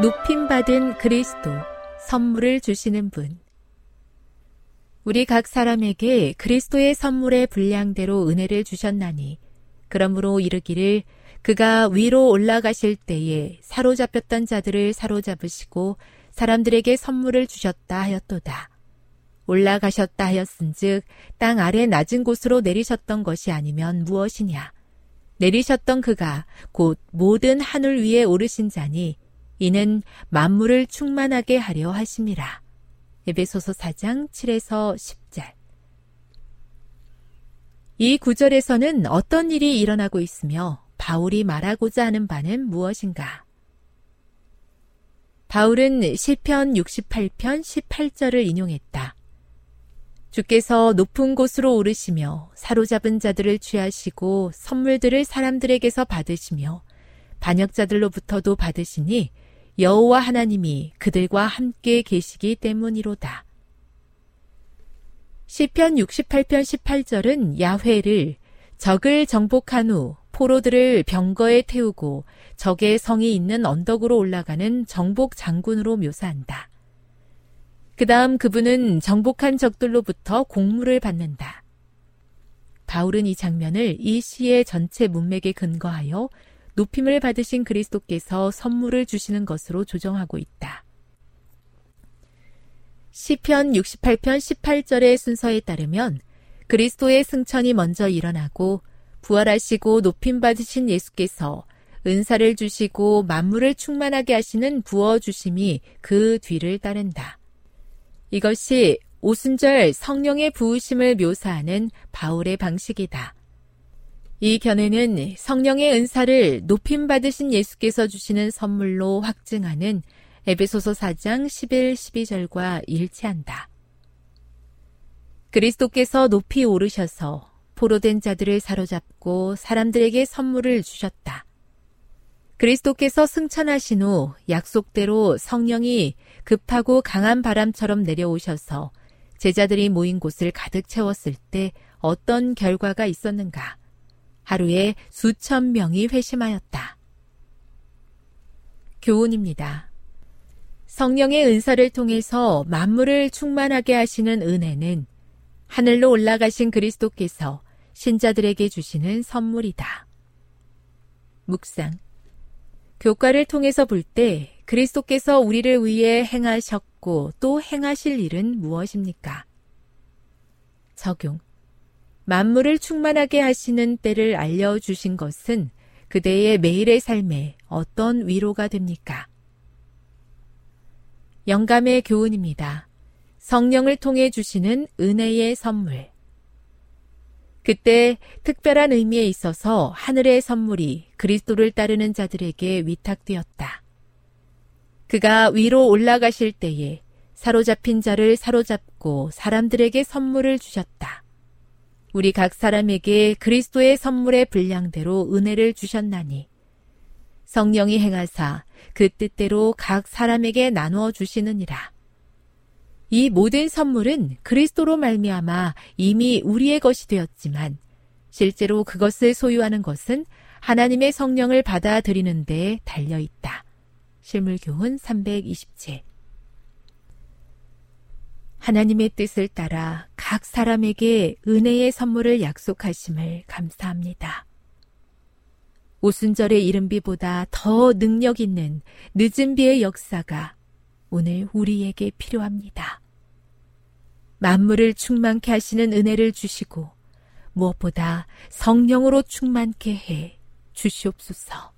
높임받은 그리스도, 선물을 주시는 분. 우리 각 사람에게 그리스도의 선물의 분량대로 은혜를 주셨나니, 그러므로 이르기를 그가 위로 올라가실 때에 사로잡혔던 자들을 사로잡으시고 사람들에게 선물을 주셨다 하였도다. 올라가셨다 하였은즉 땅 아래 낮은 곳으로 내리셨던 것이 아니면 무엇이냐? 내리셨던 그가 곧 모든 하늘 위에 오르신 자니 이는 만물을 충만하게 하려 하심이라. 에베소서 4장 7에서 10절. 이 구절에서는 어떤 일이 일어나고 있으며 바울이 말하고자 하는 바는 무엇인가? 바울은 시편 68편 18절을 인용했다. 주께서 높은 곳으로 오르시며 사로잡은 자들을 취하시고 선물들을 사람들에게서 받으시며 반역자들로부터도 받으시니 여호와 하나님이 그들과 함께 계시기 때문이로다. 시편 68편 18절은 야훼를 적을 정복한 후 포로들을 병거에 태우고 적의 성이 있는 언덕으로 올라가는 정복 장군으로 묘사한다. 그 다음 그분은 정복한 적들로부터 공물을 받는다. 바울은 이 장면을 이 시의 전체 문맥에 근거하여 높임을 받으신 그리스도께서 선물을 주시는 것으로 조정하고 있다. 시편 68편 18절의 순서에 따르면 그리스도의 승천이 먼저 일어나고 부활하시고 높임 받으신 예수께서 은사를 주시고 만물을 충만하게 하시는 부어 주심이 그 뒤를 따른다. 이것이 오순절 성령의 부으심을 묘사하는 바울의 방식이다. 이 견해는 성령의 은사를 높임 받으신 예수께서 주시는 선물로 확증하는 에베소서 4장 11, 12절과 일치한다. 그리스도께서 높이 오르셔서 포로된 자들을 사로잡고 사람들에게 선물을 주셨다. 그리스도께서 승천하신 후 약속대로 성령이 급하고 강한 바람처럼 내려오셔서 제자들이 모인 곳을 가득 채웠을 때 어떤 결과가 있었는가? 하루에 수천 명이 회심하였다. 교훈입니다. 성령의 은사를 통해서 만물을 충만하게 하시는 은혜는 하늘로 올라가신 그리스도께서 신자들에게 주시는 선물이다. 묵상. 교과를 통해서 볼 때 그리스도께서 우리를 위해 행하셨고 또 행하실 일은 무엇입니까? 적용. 만물을 충만하게 하시는 때를 알려주신 것은 그대의 매일의 삶에 어떤 위로가 됩니까? 영감의 교훈입니다. 성령을 통해 주시는 은혜의 선물. 그때 특별한 의미에 있어서 하늘의 선물이 그리스도를 따르는 자들에게 위탁되었다. 그가 위로 올라가실 때에 사로잡힌 자를 사로잡고 사람들에게 선물을 주셨다. 우리 각 사람에게 그리스도의 선물의 분량대로 은혜를 주셨나니 성령이 행하사 그 뜻대로 각 사람에게 나누어 주시느니라. 이 모든 선물은 그리스도로 말미암아 이미 우리의 것이 되었지만 실제로 그것을 소유하는 것은 하나님의 성령을 받아들이는 데 달려 있다. 실물교훈 327 하나님의 뜻을 따라 각 사람에게 은혜의 선물을 약속하심을 감사합니다. 오순절의 이른비보다 더 능력 있는 늦은 비의 역사가 오늘 우리에게 필요합니다. 만물을 충만케 하시는 은혜를 주시고 무엇보다 성령으로 충만케 해 주시옵소서.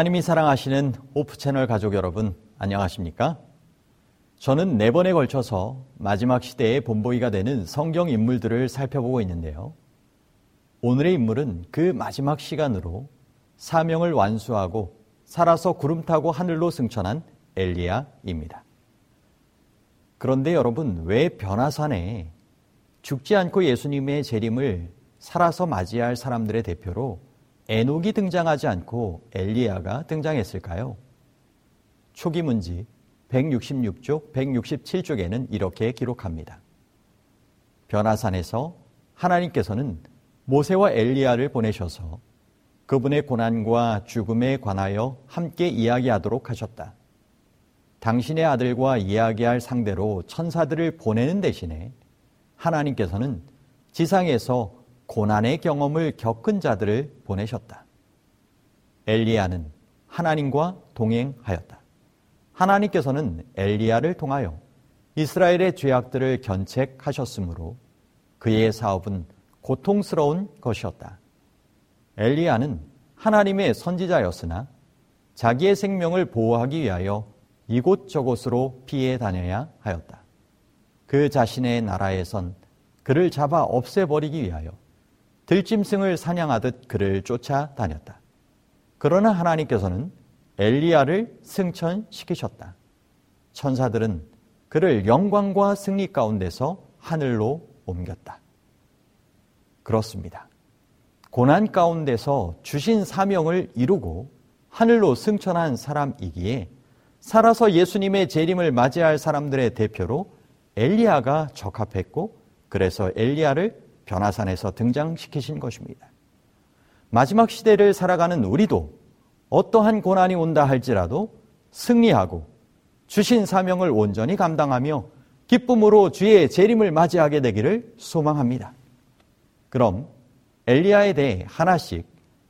하나님이 사랑하시는 오프 채널 가족 여러분, 안녕하십니까? 저는 네 번에 걸쳐서 마지막 시대의 본보기가 되는 성경 인물들을 살펴보고 있는데요. 오늘의 인물은 그 마지막 시간으로 사명을 완수하고 살아서 구름 타고 하늘로 승천한 엘리야입니다. 그런데 여러분, 왜 변화산에 죽지 않고 예수님의 재림을 살아서 맞이할 사람들의 대표로 에녹이 등장하지 않고 엘리야가 등장했을까요? 초기 문지 166쪽, 167쪽에는 이렇게 기록합니다. 변화산에서 하나님께서는 모세와 엘리야를 보내셔서 그분의 고난과 죽음에 관하여 함께 이야기하도록 하셨다. 당신의 아들과 이야기할 상대로 천사들을 보내는 대신에 하나님께서는 지상에서 고난의 경험을 겪은 자들을 보내셨다. 엘리야는 하나님과 동행하였다. 하나님께서는 엘리야를 통하여 이스라엘의 죄악들을 견책하셨으므로 그의 사업은 고통스러운 것이었다. 엘리야는 하나님의 선지자였으나 자기의 생명을 보호하기 위하여 이곳저곳으로 피해 다녀야 하였다. 그 자신의 나라에선 그를 잡아 없애버리기 위하여 들짐승을 사냥하듯 그를 쫓아다녔다. 그러나 하나님께서는 엘리야를 승천시키셨다. 천사들은 그를 영광과 승리 가운데서 하늘로 옮겼다. 그렇습니다. 고난 가운데서 주신 사명을 이루고 하늘로 승천한 사람이기에 살아서 예수님의 재림을 맞이할 사람들의 대표로 엘리야가 적합했고 그래서 엘리야를 변화산에서 등장시키신 것입니다. 마지막 시대를 살아가는 우리도 어떠한 고난이 온다 할지라도 승리하고 주신 사명을 온전히 감당하며 기쁨으로 주의 재림을 맞이하게 되기를 소망합니다. 그럼 엘리야에 대해 하나씩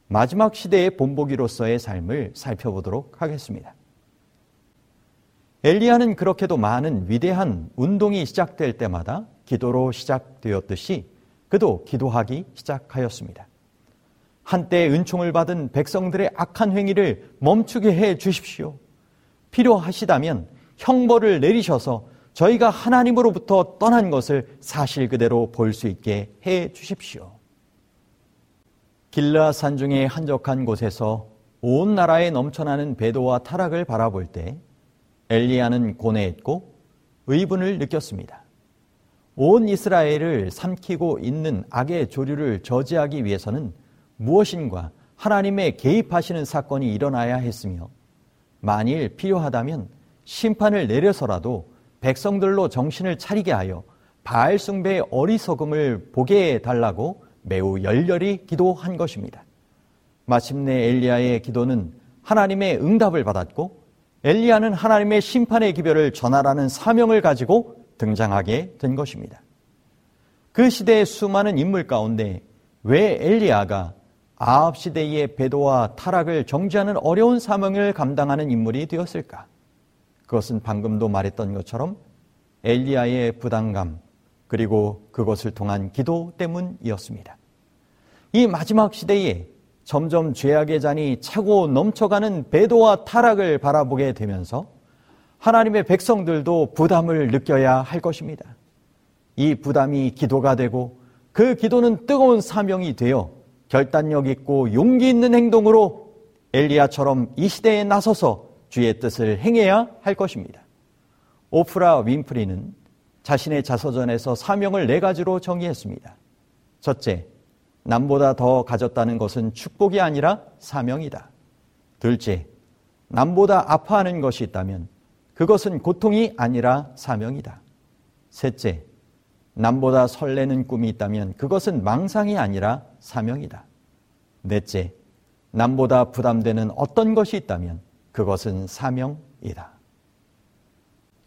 마지막 시대의 본보기로서의 삶을 살펴보도록 하겠습니다. 엘리야는 그렇게도 많은 위대한 운동이 시작될 때마다 기도로 시작되었듯이 그도 기도하기 시작하였습니다. 한때 은총을 받은 백성들의 악한 행위를 멈추게 해 주십시오. 필요하시다면 형벌을 내리셔서 저희가 하나님으로부터 떠난 것을 사실 그대로 볼 수 있게 해 주십시오. 길라 산 중의 한적한 곳에서 온 나라에 넘쳐나는 배도와 타락을 바라볼 때 엘리야는 고뇌했고 의분을 느꼈습니다. 온 이스라엘을 삼키고 있는 악의 조류를 저지하기 위해서는 무엇인가 하나님의 개입하시는 사건이 일어나야 했으며 만일 필요하다면 심판을 내려서라도 백성들로 정신을 차리게 하여 바알 숭배의 어리석음을 보게 해달라고 매우 열렬히 기도한 것입니다. 마침내 엘리야의 기도는 하나님의 응답을 받았고 엘리야는 하나님의 심판의 기별을 전하라는 사명을 가지고 등장하게 된 것입니다. 그 시대의 수많은 인물 가운데 왜 엘리야가 아합 시대의 배도와 타락을 정지하는 어려운 사명을 감당하는 인물이 되었을까? 그것은 방금도 말했던 것처럼 엘리야의 부담감 그리고 그것을 통한 기도 때문이었습니다. 이 마지막 시대에 점점 죄악의 잔이 차고 넘쳐가는 배도와 타락을 바라보게 되면서 하나님의 백성들도 부담을 느껴야 할 것입니다. 이 부담이 기도가 되고 그 기도는 뜨거운 사명이 되어 결단력 있고 용기 있는 행동으로 엘리야처럼 이 시대에 나서서 주의 뜻을 행해야 할 것입니다. 오프라 윈프리는 자신의 자서전에서 사명을 네 가지로 정의했습니다. 첫째, 남보다 더 가졌다는 것은 축복이 아니라 사명이다. 둘째, 남보다 아파하는 것이 있다면 그것은 고통이 아니라 사명이다. 셋째, 남보다 설레는 꿈이 있다면 그것은 망상이 아니라 사명이다. 넷째, 남보다 부담되는 어떤 것이 있다면 그것은 사명이다.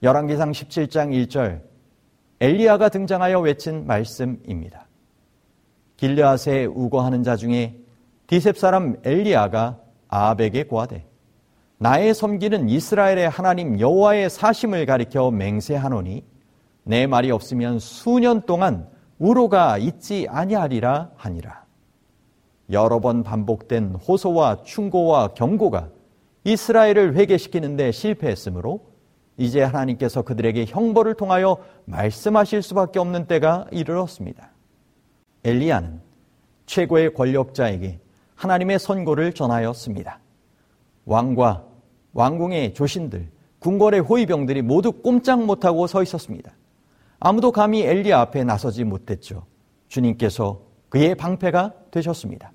열왕기상 17장 1절 엘리야가 등장하여 외친 말씀입니다. 길르앗에 우거하는 자 중에 디셉 사람 엘리야가 아합에게 고하되 나의 섬기는 이스라엘의 하나님 여호와의 사심을 가리켜 맹세하노니 내 말이 없으면 수년 동안 우로가 있지 아니하리라 하니라. 여러 번 반복된 호소와 충고와 경고가 이스라엘을 회개시키는데 실패했으므로 이제 하나님께서 그들에게 형벌을 통하여 말씀하실 수밖에 없는 때가 이르렀습니다. 엘리야는 최고의 권력자에게 하나님의 선고를 전하였습니다. 왕과 왕궁의 조신들, 궁궐의 호위병들이 모두 꼼짝 못하고 서 있었습니다. 아무도 감히 엘리야 앞에 나서지 못했죠. 주님께서 그의 방패가 되셨습니다.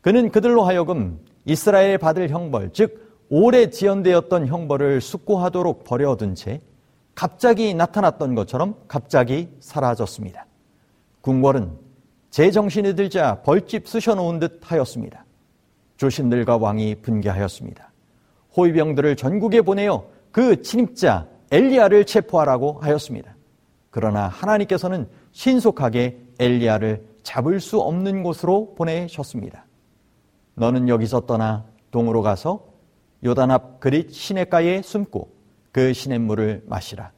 그는 그들로 하여금 이스라엘에 받을 형벌, 즉 오래 지연되었던 형벌을 숙고하도록 버려둔 채 갑자기 나타났던 것처럼 갑자기 사라졌습니다. 궁궐은 제 정신이 들자 벌집 쑤셔놓은 듯 하였습니다. 조신들과 왕이 분개하였습니다. 호위병들을 전국에 보내어 그 침입자 엘리야를 체포하라고 하였습니다. 그러나 하나님께서는 신속하게 엘리야를 잡을 수 없는 곳으로 보내셨습니다. 너는 여기서 떠나 동으로 가서 요단 앞 그릿 시냇가에 숨고 그 시냇물을 마시라.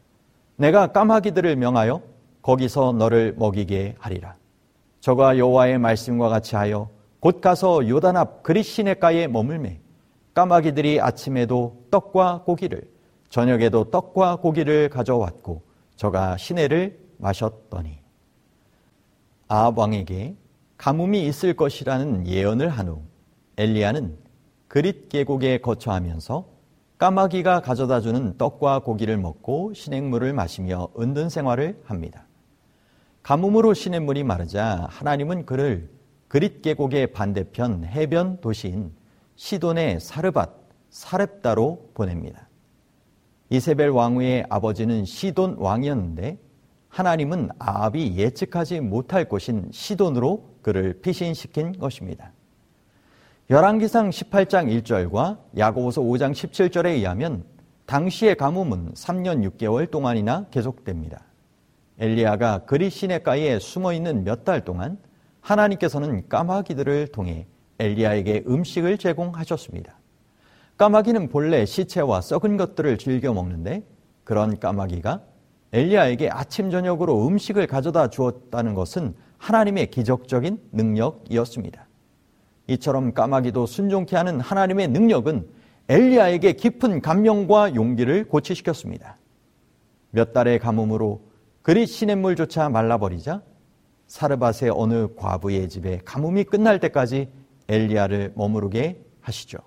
내가 까마귀들을 명하여 거기서 너를 먹이게 하리라. 저가 여호와의 말씀과 같이 하여 곧 가서 요단 앞 그릿 시냇가에 머물매 까마귀들이 아침에도 떡과 고기를 저녁에도 떡과 고기를 가져왔고 저가 시내를 마셨더니 아합 왕에게 가뭄이 있을 것이라는 예언을 한 후 엘리야는 그릿 계곡에 거처하면서 까마귀가 가져다 주는 떡과 고기를 먹고 시냇물을 마시며 은든 생활을 합니다. 가뭄으로 시냇물이 마르자 하나님은 그를 그릿 계곡의 반대편 해변 도시인 시돈의 사르밧 사렙다로 보냅니다. 이세벨 왕후의 아버지는 시돈 왕이었는데 하나님은 아합이 예측하지 못할 곳인 시돈으로 그를 피신시킨 것입니다. 열왕기상 18장 1절과 야고보서 5장 17절에 의하면 당시의 가뭄은 3년 6개월 동안이나 계속됩니다. 엘리야가 그리 시내가에 숨어 있는 몇 달 동안 하나님께서는 까마귀들을 통해 엘리야에게 음식을 제공하셨습니다. 까마귀는 본래 시체와 썩은 것들을 즐겨 먹는데 그런 까마귀가 엘리야에게 아침 저녁으로 음식을 가져다 주었다는 것은 하나님의 기적적인 능력이었습니다. 이처럼 까마귀도 순종케 하는 하나님의 능력은 엘리야에게 깊은 감명과 용기를 고치시켰습니다. 몇 달의 가뭄으로 그리 시냇물조차 말라버리자 사르밧의 어느 과부의 집에 가뭄이 끝날 때까지 엘리야를 머무르게 하시죠.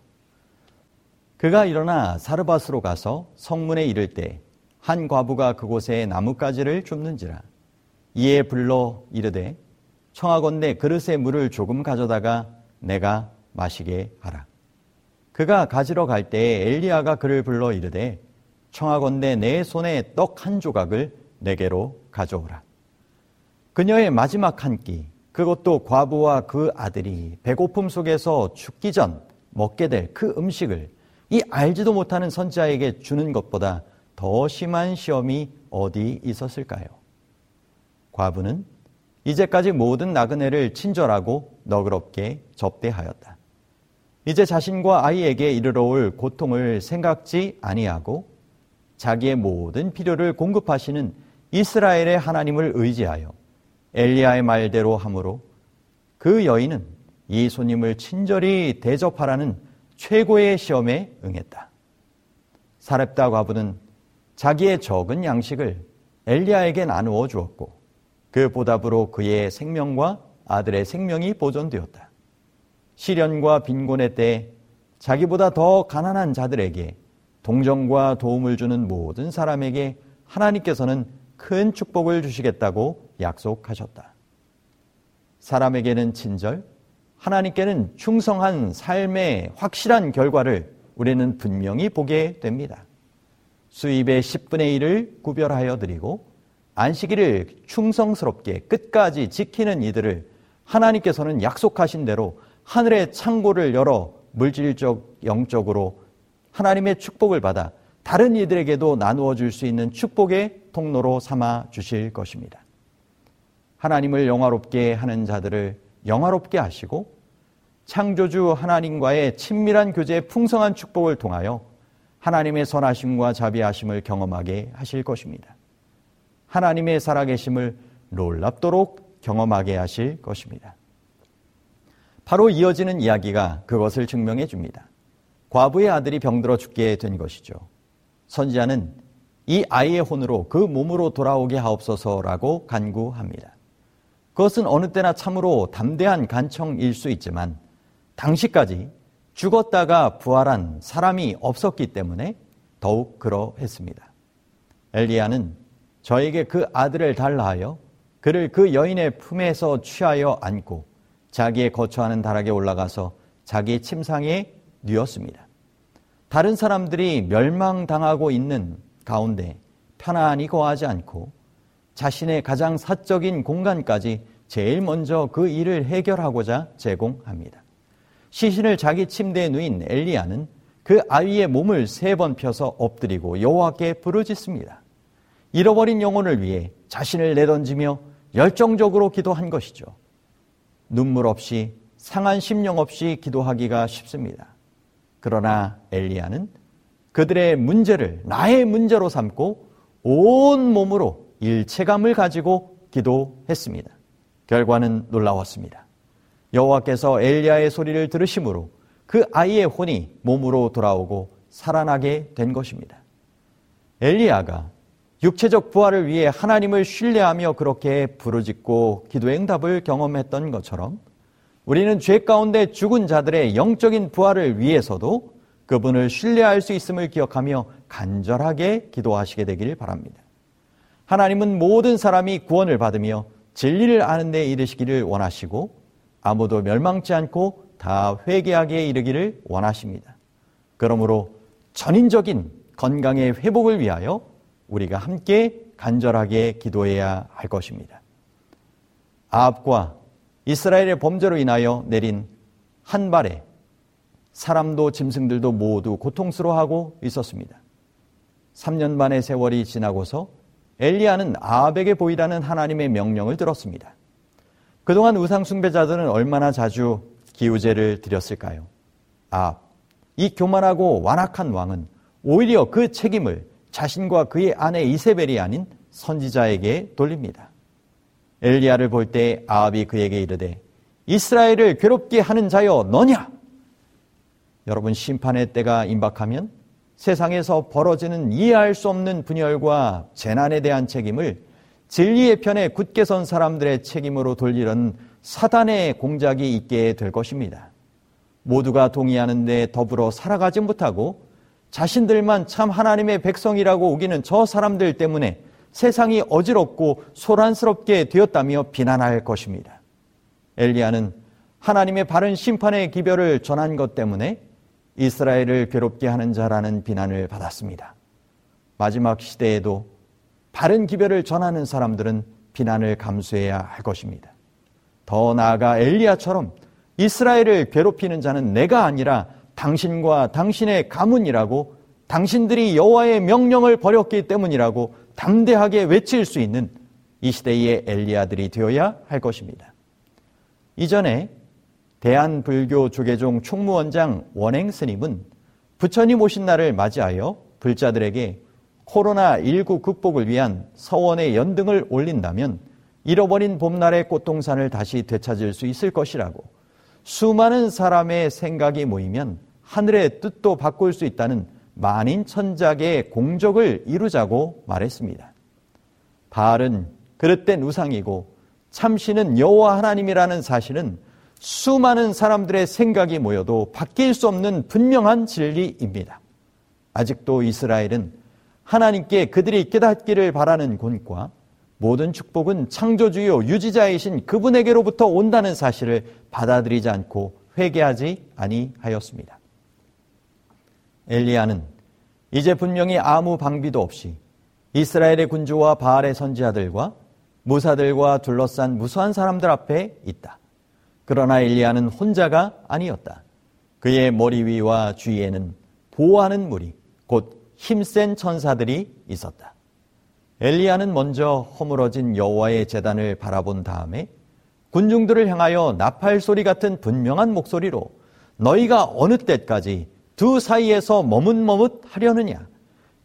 그가 일어나 사르밧으로 가서 성문에 이를 때 한 과부가 그곳에 나뭇가지를 줍는지라 이에 불러 이르되 청하건대 그릇에 물을 조금 가져다가 내가 마시게 하라. 그가 가지러 갈 때에 엘리야가 그를 불러 이르되 청하건대 내 손에 떡 한 조각을 내게로 가져오라. 그녀의 마지막 한 끼, 그것도 과부와 그 아들이 배고픔 속에서 죽기 전 먹게 될 그 음식을 이 알지도 못하는 선자에게 주는 것보다 더 심한 시험이 어디 있었을까요? 과부는 이제까지 모든 나그네를 친절하고 너그럽게 접대하였다. 이제 자신과 아이에게 이르러 올 고통을 생각지 아니하고 자기의 모든 필요를 공급하시는 이스라엘의 하나님을 의지하여 엘리야의 말대로 함으로 그 여인은 이 손님을 친절히 대접하라는 최고의 시험에 응했다. 사렙다 과부는 자기의 적은 양식을 엘리야에게 나누어 주었고 그 보답으로 그의 생명과 아들의 생명이 보존되었다. 시련과 빈곤의 때 자기보다 더 가난한 자들에게 동정과 도움을 주는 모든 사람에게 하나님께서는 큰 축복을 주시겠다고 약속하셨다. 사람에게는 친절, 하나님께는 충성한 삶의 확실한 결과를 우리는 분명히 보게 됩니다. 수입의 10분의 1을 구별하여 드리고 안식일을 충성스럽게 끝까지 지키는 이들을 하나님께서는 약속하신 대로 하늘의 창고를 열어 물질적, 영적으로 하나님의 축복을 받아 다른 이들에게도 나누어 줄 수 있는 축복의 통로로 삼아 주실 것입니다. 하나님을 영화롭게 하는 자들을 영화롭게 하시고 창조주 하나님과의 친밀한 교제의 풍성한 축복을 통하여 하나님의 선하심과 자비하심을 경험하게 하실 것입니다. 하나님의 살아계심을 놀랍도록 경험하게 하실 것입니다. 바로 이어지는 이야기가 그것을 증명해 줍니다. 과부의 아들이 병들어 죽게 된 것이죠. 선지자는 이 아이의 혼으로 그 몸으로 돌아오게 하옵소서라고 간구합니다. 그것은 어느 때나 참으로 담대한 간청일 수 있지만 당시까지 죽었다가 부활한 사람이 없었기 때문에 더욱 그러했습니다. 엘리야는 저에게 그 아들을 달라 하여 그를 그 여인의 품에서 취하여 안고 자기의 거처하는 다락에 올라가서 자기 침상에 뉘었습니다. 다른 사람들이 멸망당하고 있는 가운데 편안히 거하지 않고 자신의 가장 사적인 공간까지 제일 먼저 그 일을 해결하고자 제공합니다. 시신을 자기 침대에 누인 엘리야는 그 아이의 몸을 세 번 펴서 엎드리고 여호와께 부르짖습니다. 잃어버린 영혼을 위해 자신을 내던지며 열정적으로 기도한 것이죠. 눈물 없이 상한 심령 없이 기도하기가 쉽습니다. 그러나 엘리야는 그들의 문제를 나의 문제로 삼고 온 몸으로 일체감을 가지고 기도했습니다. 결과는 놀라웠습니다. 여호와께서 엘리야의 소리를 들으심으로 그 아이의 혼이 몸으로 돌아오고 살아나게 된 것입니다. 엘리야가 육체적 부활을 위해 하나님을 신뢰하며 그렇게 부르짖고 기도의 응답을 경험했던 것처럼 우리는 죄 가운데 죽은 자들의 영적인 부활을 위해서도 그분을 신뢰할 수 있음을 기억하며 간절하게 기도하시게 되길 바랍니다. 하나님은 모든 사람이 구원을 받으며 진리를 아는 데 이르시기를 원하시고 아무도 멸망치 않고 다 회개하게 이르기를 원하십니다. 그러므로 전인적인 건강의 회복을 위하여 우리가 함께 간절하게 기도해야 할 것입니다. 아합과 이스라엘의 범죄로 인하여 내린 한 발에 사람도 짐승들도 모두 고통스러워하고 있었습니다. 3년 반의 세월이 지나고서 엘리야는 아합에게 보이라는 하나님의 명령을 들었습니다. 그동안 우상숭배자들은 얼마나 자주 기우제를 드렸을까요? 아합, 이 교만하고 완악한 왕은 오히려 그 책임을 자신과 그의 아내 이세벨이 아닌 선지자에게 돌립니다. 엘리야를 볼 때 아합이 그에게 이르되 이스라엘을 괴롭게 하는 자여 너냐? 여러분 심판의 때가 임박하면 세상에서 벌어지는 이해할 수 없는 분열과 재난에 대한 책임을 진리의 편에 굳게 선 사람들의 책임으로 돌리는 사단의 공작이 있게 될 것입니다. 모두가 동의하는데 더불어 살아가지 못하고 자신들만 참 하나님의 백성이라고 우기는 저 사람들 때문에 세상이 어지럽고 소란스럽게 되었다며 비난할 것입니다. 엘리야는 하나님의 바른 심판의 기별을 전한 것 때문에 이스라엘을 괴롭게 하는 자라는 비난을 받았습니다. 마지막 시대에도 바른 기별을 전하는 사람들은 비난을 감수해야 할 것입니다. 더 나아가 엘리야처럼 이스라엘을 괴롭히는 자는 내가 아니라 당신과 당신의 가문이라고 당신들이 여호와의 명령을 버렸기 때문이라고 담대하게 외칠 수 있는 이 시대의 엘리야들이 되어야 할 것입니다. 이전에 대한불교 조계종 총무원장 원행 스님은 부처님 오신 날을 맞이하여 불자들에게 코로나19 극복을 위한 서원의 연등을 올린다면 잃어버린 봄날의 꽃동산을 다시 되찾을 수 있을 것이라고 수많은 사람의 생각이 모이면 하늘의 뜻도 바꿀 수 있다는 만인 천작의 공적을 이루자고 말했습니다. 바알은 그릇된 우상이고 참신은 여호와 하나님이라는 사실은 수많은 사람들의 생각이 모여도 바뀔 수 없는 분명한 진리입니다. 아직도 이스라엘은 하나님께 그들이 깨닫기를 바라는 권과 모든 축복은 창조주요 유지자이신 그분에게로부터 온다는 사실을 받아들이지 않고 회개하지 아니하였습니다. 엘리야는 이제 분명히 아무 방비도 없이 이스라엘의 군주와 바알의 선지자들과 무사들과 둘러싼 무수한 사람들 앞에 있다. 그러나 엘리야는 혼자가 아니었다. 그의 머리 위와 주위에는 보호하는 무리, 곧 힘센 천사들이 있었다. 엘리야는 먼저 허물어진 여호와의 재단을 바라본 다음에 군중들을 향하여 나팔 소리 같은 분명한 목소리로 너희가 어느 때까지 두 사이에서 머뭇머뭇 하려느냐?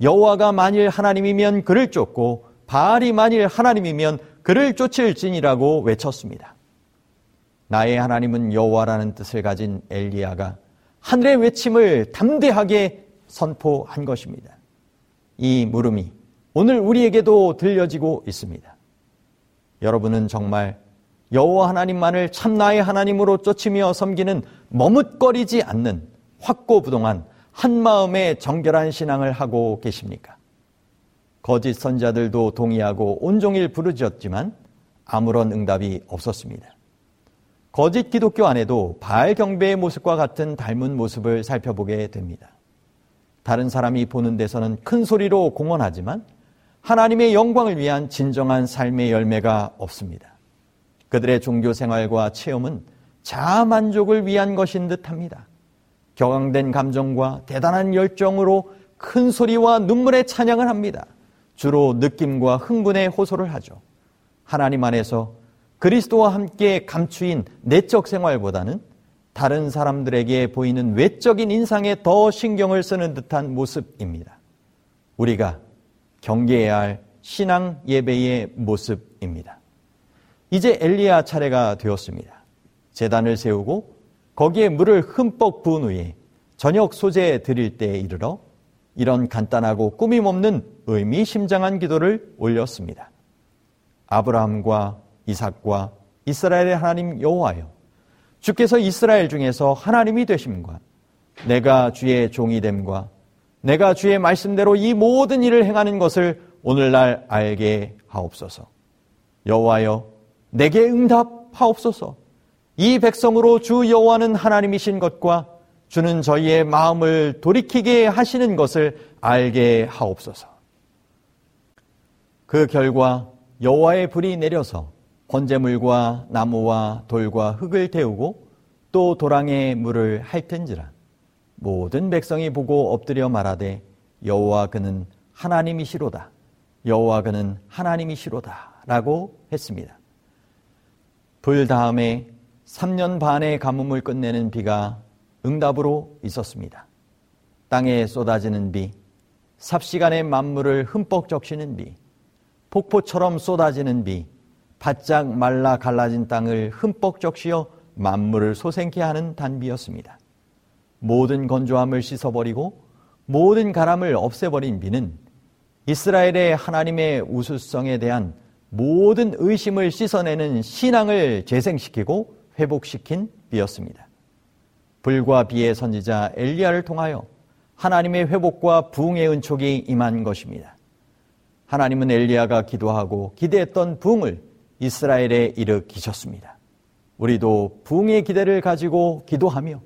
여호와가 만일 하나님이면 그를 쫓고 바알이 만일 하나님이면 그를 쫓을지니라고 외쳤습니다. 나의 하나님은 여호와라는 뜻을 가진 엘리야가 하늘의 외침을 담대하게 선포한 것입니다. 이 물음이 오늘 우리에게도 들려지고 있습니다. 여러분은 정말 여호와 하나님만을 참 나의 하나님으로 쫓으며 섬기는 머뭇거리지 않는 확고부동한 한 마음의 정결한 신앙을 하고 계십니까? 거짓 선자들도 동의하고 온종일 부르짖었지만 아무런 응답이 없었습니다. 거짓 기독교 안에도 바알 경배의 모습과 같은 닮은 모습을 살펴보게 됩니다. 다른 사람이 보는 데서는 큰 소리로 공언하지만 하나님의 영광을 위한 진정한 삶의 열매가 없습니다. 그들의 종교 생활과 체험은 자아 만족을 위한 것인 듯 합니다. 격앙된 감정과 대단한 열정으로 큰 소리와 눈물의 찬양을 합니다. 주로 느낌과 흥분의 호소를 하죠. 하나님 안에서 그리스도와 함께 감추인 내적 생활보다는 다른 사람들에게 보이는 외적인 인상에 더 신경을 쓰는 듯한 모습입니다. 우리가 경계해야 할 신앙 예배의 모습입니다. 이제 엘리야 차례가 되었습니다. 재단을 세우고 거기에 물을 흠뻑 부은 후에 저녁 소재 드릴 때에 이르러 이런 간단하고 꾸밈 없는 의미심장한 기도를 올렸습니다. 아브라함과 이삭과 이스라엘의 하나님 여호와여 주께서 이스라엘 중에서 하나님이 되심과 내가 주의 종이 됨과 내가 주의 말씀대로 이 모든 일을 행하는 것을 오늘날 알게 하옵소서. 여호와여 내게 응답하옵소서. 이 백성으로 주 여호와는 하나님이신 것과 주는 저희의 마음을 돌이키게 하시는 것을 알게 하옵소서. 그 결과 여호와의 불이 내려서 번제물과 나무와 돌과 흙을 태우고 또 도랑에 물을 핥은지라 모든 백성이 보고 엎드려 말하되 여호와 그는 하나님이시로다 여호와 그는 하나님이시로다라고 했습니다. 불 다음에 3년 반의 가뭄을 끝내는 비가 응답으로 있었습니다. 땅에 쏟아지는 비, 삽시간의 만물을 흠뻑 적시는 비, 폭포처럼 쏟아지는 비, 바짝 말라 갈라진 땅을 흠뻑 적시어 만물을 소생케 하는 단비였습니다. 모든 건조함을 씻어버리고 모든 가람을 없애버린 비는 이스라엘의 하나님의 우수성에 대한 모든 의심을 씻어내는 신앙을 재생시키고 회복시킨 비였습니다. 불과 비의 선지자 엘리야를 통하여 하나님의 회복과 부흥의 은촉이 임한 것입니다. 하나님은 엘리야가 기도하고 기대했던 부흥을 이스라엘에 일으키셨습니다. 우리도 부흥의 기대를 가지고 기도하며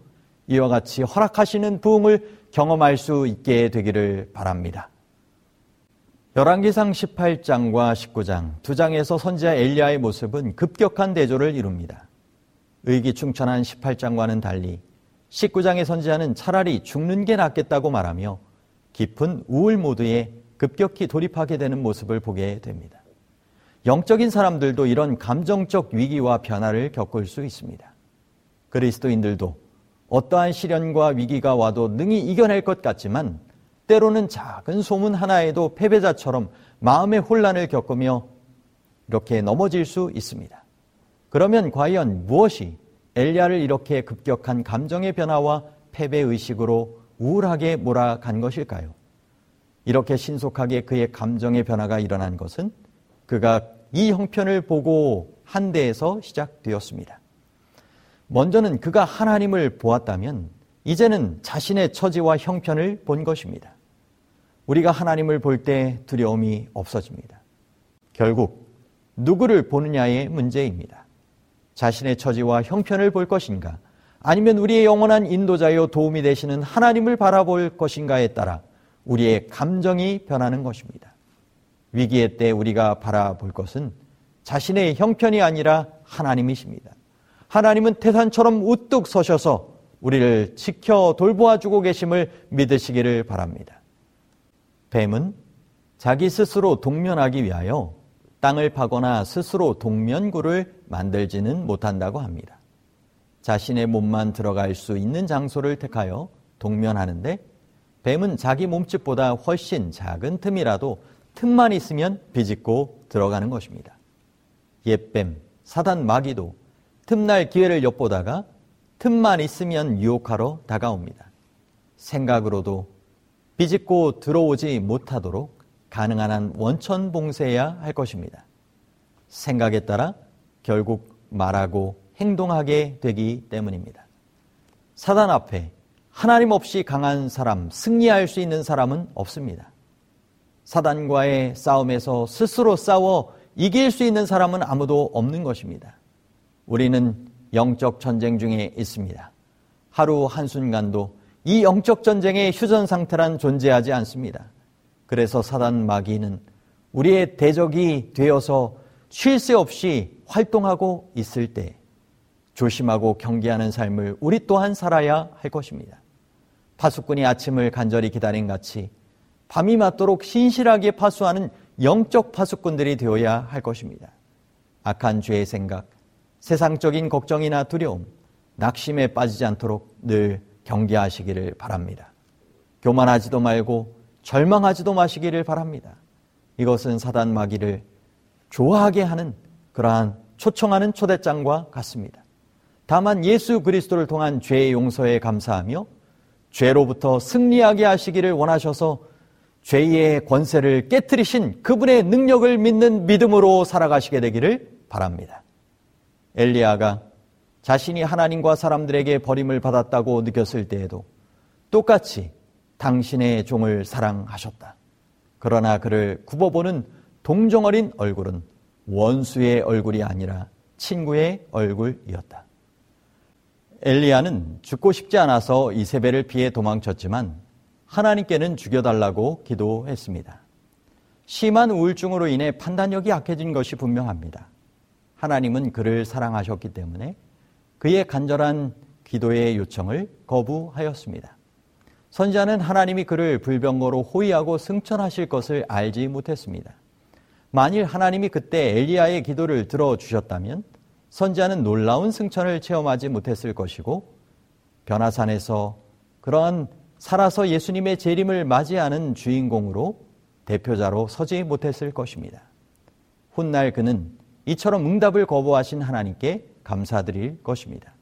이와 같이 허락하시는 부흥을 경험할 수 있게 되기를 바랍니다. 열왕기상 18장과 19장 두 장에서 선지자 엘리야의 모습은 급격한 대조를 이룹니다. 의기충천한 18장과는 달리 19장의 선지자는 차라리 죽는 게 낫겠다고 말하며 깊은 우울 모드에 급격히 돌입하게 되는 모습을 보게 됩니다. 영적인 사람들도 이런 감정적 위기와 변화를 겪을 수 있습니다. 그리스도인들도 어떠한 시련과 위기가 와도 능히 이겨낼 것 같지만 때로는 작은 소문 하나에도 패배자처럼 마음의 혼란을 겪으며 이렇게 넘어질 수 있습니다. 그러면 과연 무엇이 엘리야를 이렇게 급격한 감정의 변화와 패배 의식으로 우울하게 몰아간 것일까요? 이렇게 신속하게 그의 감정의 변화가 일어난 것은 그가 이 형편을 보고 한 데에서 시작되었습니다. 먼저는 그가 하나님을 보았다면 이제는 자신의 처지와 형편을 본 것입니다. 우리가 하나님을 볼 때 두려움이 없어집니다. 결국 누구를 보느냐의 문제입니다. 자신의 처지와 형편을 볼 것인가 아니면 우리의 영원한 인도자여 도움이 되시는 하나님을 바라볼 것인가에 따라 우리의 감정이 변하는 것입니다. 위기의 때 우리가 바라볼 것은 자신의 형편이 아니라 하나님이십니다. 하나님은 태산처럼 우뚝 서셔서 우리를 지켜 돌보아 주고 계심을 믿으시기를 바랍니다. 뱀은 자기 스스로 동면하기 위하여 땅을 파거나 스스로 동면구를 만들지는 못한다고 합니다. 자신의 몸만 들어갈 수 있는 장소를 택하여 동면하는데 뱀은 자기 몸집보다 훨씬 작은 틈이라도 틈만 있으면 비집고 들어가는 것입니다. 옛뱀, 사단 마귀도 틈날 기회를 엿보다가 틈만 있으면 유혹하러 다가옵니다. 생각으로도 비집고 들어오지 못하도록 가능한 한 원천 봉쇄해야 할 것입니다. 생각에 따라 결국 말하고 행동하게 되기 때문입니다. 사단 앞에 하나님 없이 강한 사람, 승리할 수 있는 사람은 없습니다. 사단과의 싸움에서 스스로 싸워 이길 수 있는 사람은 아무도 없는 것입니다. 우리는 영적 전쟁 중에 있습니다. 하루 한순간도 이 영적 전쟁의 휴전 상태란 존재하지 않습니다. 그래서 사단 마귀는 우리의 대적이 되어서 쉴 새 없이 활동하고 있을 때 조심하고 경계하는 삶을 우리 또한 살아야 할 것입니다. 파수꾼이 아침을 간절히 기다린 같이 밤이 맞도록 신실하게 파수하는 영적 파수꾼들이 되어야 할 것입니다. 악한 죄의 생각, 세상적인 걱정이나 두려움, 낙심에 빠지지 않도록 늘 경계하시기를 바랍니다. 교만하지도 말고 절망하지도 마시기를 바랍니다. 이것은 사단 마귀를 좋아하게 하는 그러한 초청하는 초대장과 같습니다. 다만 예수 그리스도를 통한 죄의 용서에 감사하며 죄로부터 승리하게 하시기를 원하셔서 죄의 권세를 깨뜨리신 그분의 능력을 믿는 믿음으로 살아가시게 되기를 바랍니다. 엘리야가 자신이 하나님과 사람들에게 버림을 받았다고 느꼈을 때에도 똑같이 당신의 종을 사랑하셨다. 그러나 그를 굽어보는 동정어린 얼굴은 원수의 얼굴이 아니라 친구의 얼굴이었다. 엘리야는 죽고 싶지 않아서 이세벨을 피해 도망쳤지만 하나님께는 죽여달라고 기도했습니다. 심한 우울증으로 인해 판단력이 약해진 것이 분명합니다. 하나님은 그를 사랑하셨기 때문에 그의 간절한 기도의 요청을 거부하였습니다. 선지자는 하나님이 그를 불병거로 호위하고 승천하실 것을 알지 못했습니다. 만일 하나님이 그때 엘리야의 기도를 들어주셨다면 선지자는 놀라운 승천을 체험하지 못했을 것이고 변화산에서 그러한 살아서 예수님의 재림을 맞이하는 주인공으로 대표자로 서지 못했을 것입니다. 훗날 그는 이처럼 응답을 거부하신 하나님께 감사드릴 것입니다.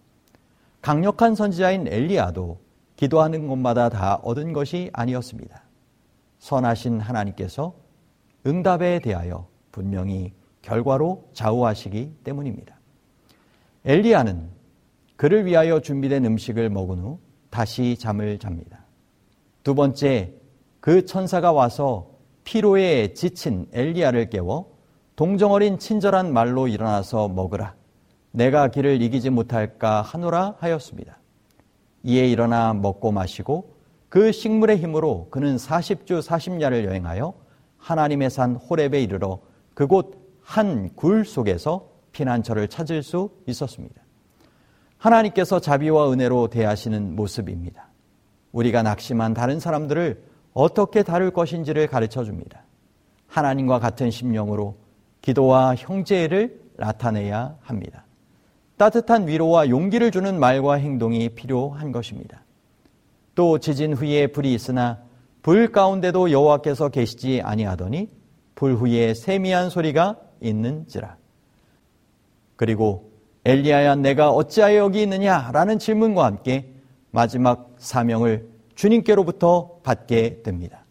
강력한 선지자인 엘리야도 기도하는 곳마다 다 얻은 것이 아니었습니다. 선하신 하나님께서 응답에 대하여 분명히 결과로 좌우하시기 때문입니다. 엘리야는 그를 위하여 준비된 음식을 먹은 후 다시 잠을 잡니다. 두 번째, 그 천사가 와서 피로에 지친 엘리야를 깨워 동정어린 친절한 말로 일어나서 먹으라. 내가 길을 이기지 못할까 하노라 하였습니다. 이에 일어나 먹고 마시고 그 식물의 힘으로 그는 40주 40야를 여행하여 하나님의 산 호렙에 이르러 그곳 한 굴 속에서 피난처를 찾을 수 있었습니다. 하나님께서 자비와 은혜로 대하시는 모습입니다. 우리가 낙심한 다른 사람들을 어떻게 다룰 것인지를 가르쳐 줍니다. 하나님과 같은 심령으로 기도와 형제를 나타내야 합니다. 따뜻한 위로와 용기를 주는 말과 행동이 필요한 것입니다. 또 지진 후에 불이 있으나 불 가운데도 여호와께서 계시지 아니하더니 불 후에 세미한 소리가 있는지라. 그리고 엘리야야 내가 어찌하여 여기 있느냐라는 질문과 함께 마지막 사명을 주님께로부터 받게 됩니다.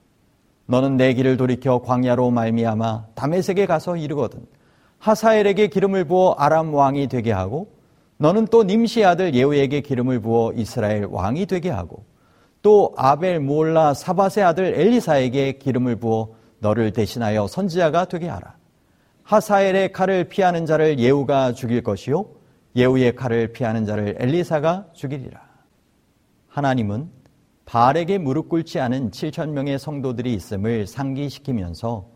너는 내 길을 돌이켜 광야로 말미암아 다메섹에 가서 이르거든 하사엘에게 기름을 부어 아람 왕이 되게 하고 너는 또 님시 아들 예후에게 기름을 부어 이스라엘 왕이 되게 하고 또 아벨 무올라 사바세 아들 엘리사에게 기름을 부어 너를 대신하여 선지자가 되게 하라. 하사엘의 칼을 피하는 자를 예후가 죽일 것이요 예후의 칼을 피하는 자를 엘리사가 죽이리라. 하나님은 바알에게 무릎 꿇지 않은 7천 명의 성도들이 있음을 상기시키면서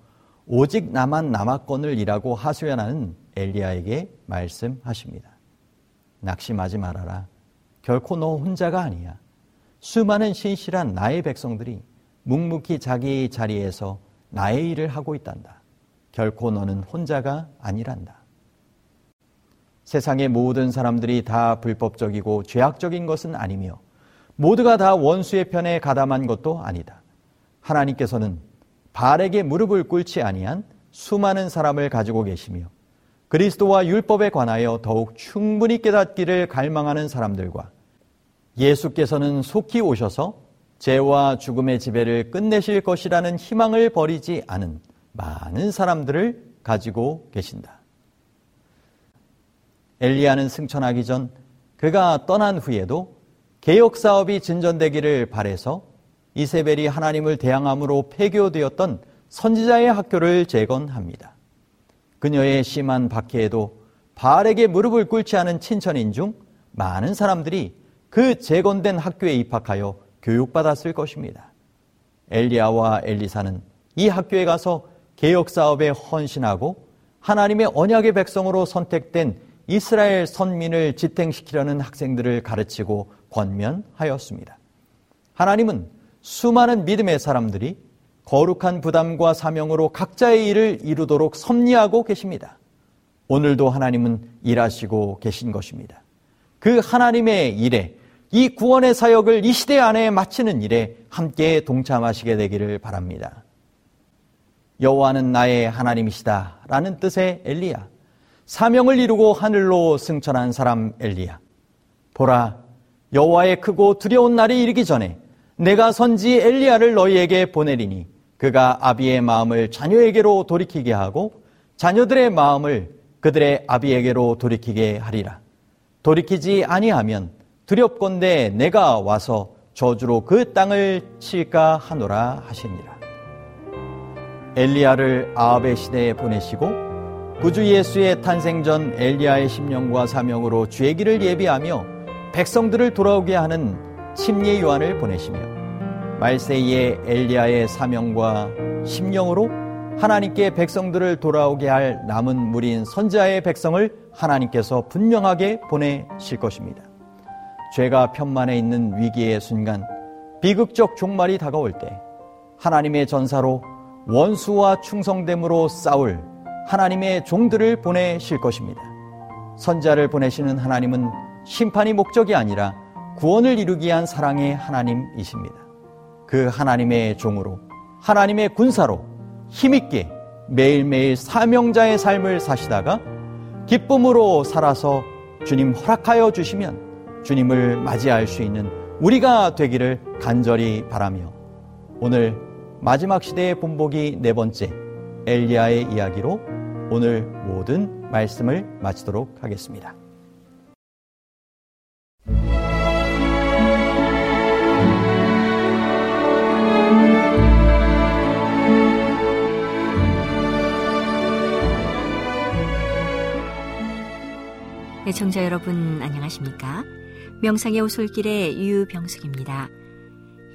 오직 나만 남았건을 이라고 하소연하는 엘리야에게 말씀하십니다. 낙심하지 말아라. 결코 너 혼자가 아니야. 수많은 신실한 나의 백성들이 묵묵히 자기 자리에서 나의 일을 하고 있단다. 결코 너는 혼자가 아니란다. 세상의 모든 사람들이 다 불법적이고 죄악적인 것은 아니며 모두가 다 원수의 편에 가담한 것도 아니다. 하나님께서는 발에게 무릎을 꿇지 아니한 수많은 사람을 가지고 계시며 그리스도와 율법에 관하여 더욱 충분히 깨닫기를 갈망하는 사람들과 예수께서는 속히 오셔서 죄와 죽음의 지배를 끝내실 것이라는 희망을 버리지 않은 많은 사람들을 가지고 계신다. 엘리야는 승천하기 전 그가 떠난 후에도 개혁 사업이 진전되기를 바래서 이세벨이 하나님을 대항함으로 폐교되었던 선지자의 학교를 재건합니다. 그녀의 심한 박해에도 바알에게 무릎을 꿇지 않은 친천인 중 많은 사람들이 그 재건된 학교에 입학하여 교육받았을 것입니다. 엘리야와 엘리사는 이 학교에 가서 개혁 사업에 헌신하고 하나님의 언약의 백성으로 선택된 이스라엘 선민을 지탱시키려는 학생들을 가르치고 권면하였습니다. 하나님은 수많은 믿음의 사람들이 거룩한 부담과 사명으로 각자의 일을 이루도록 섭리하고 계십니다. 오늘도 하나님은 일하시고 계신 것입니다. 그 하나님의 일에 이 구원의 사역을 이 시대 안에 마치는 일에 함께 동참하시게 되기를 바랍니다. 여호와는 나의 하나님이시다라는 뜻의 엘리야. 사명을 이루고 하늘로 승천한 사람 엘리야. 보라, 여호와의 크고 두려운 날이 이르기 전에 내가 선지 엘리야를 너희에게 보내리니 그가 아비의 마음을 자녀에게로 돌이키게 하고 자녀들의 마음을 그들의 아비에게로 돌이키게 하리라. 돌이키지 아니하면 두렵건대 내가 와서 저주로 그 땅을 칠까 하노라 하시니라. 엘리야를 아합의 시대에 보내시고 구주 예수의 탄생 전 엘리야의 심령과 사명으로 주의 길을 예비하며 백성들을 돌아오게 하는 침례 요한을 보내시며 말세이의 엘리야의 사명과 심령으로 하나님께 백성들을 돌아오게 할 남은 무리인 선자의 백성을 하나님께서 분명하게 보내실 것입니다. 죄가 편만에 있는 위기의 순간 비극적 종말이 다가올 때 하나님의 전사로 원수와 충성됨으로 싸울 하나님의 종들을 보내실 것입니다. 선자를 보내시는 하나님은 심판이 목적이 아니라 구원을 이루기 위한 사랑의 하나님이십니다. 그 하나님의 종으로 하나님의 군사로 힘있게 매일매일 사명자의 삶을 사시다가 기쁨으로 살아서 주님 허락하여 주시면 주님을 맞이할 수 있는 우리가 되기를 간절히 바라며 오늘 마지막 시대의 본보기 네 번째 엘리야의 이야기로 오늘 모든 말씀을 마치도록 하겠습니다. 애청자 여러분 안녕하십니까? 명상의 오솔길의 유병숙입니다.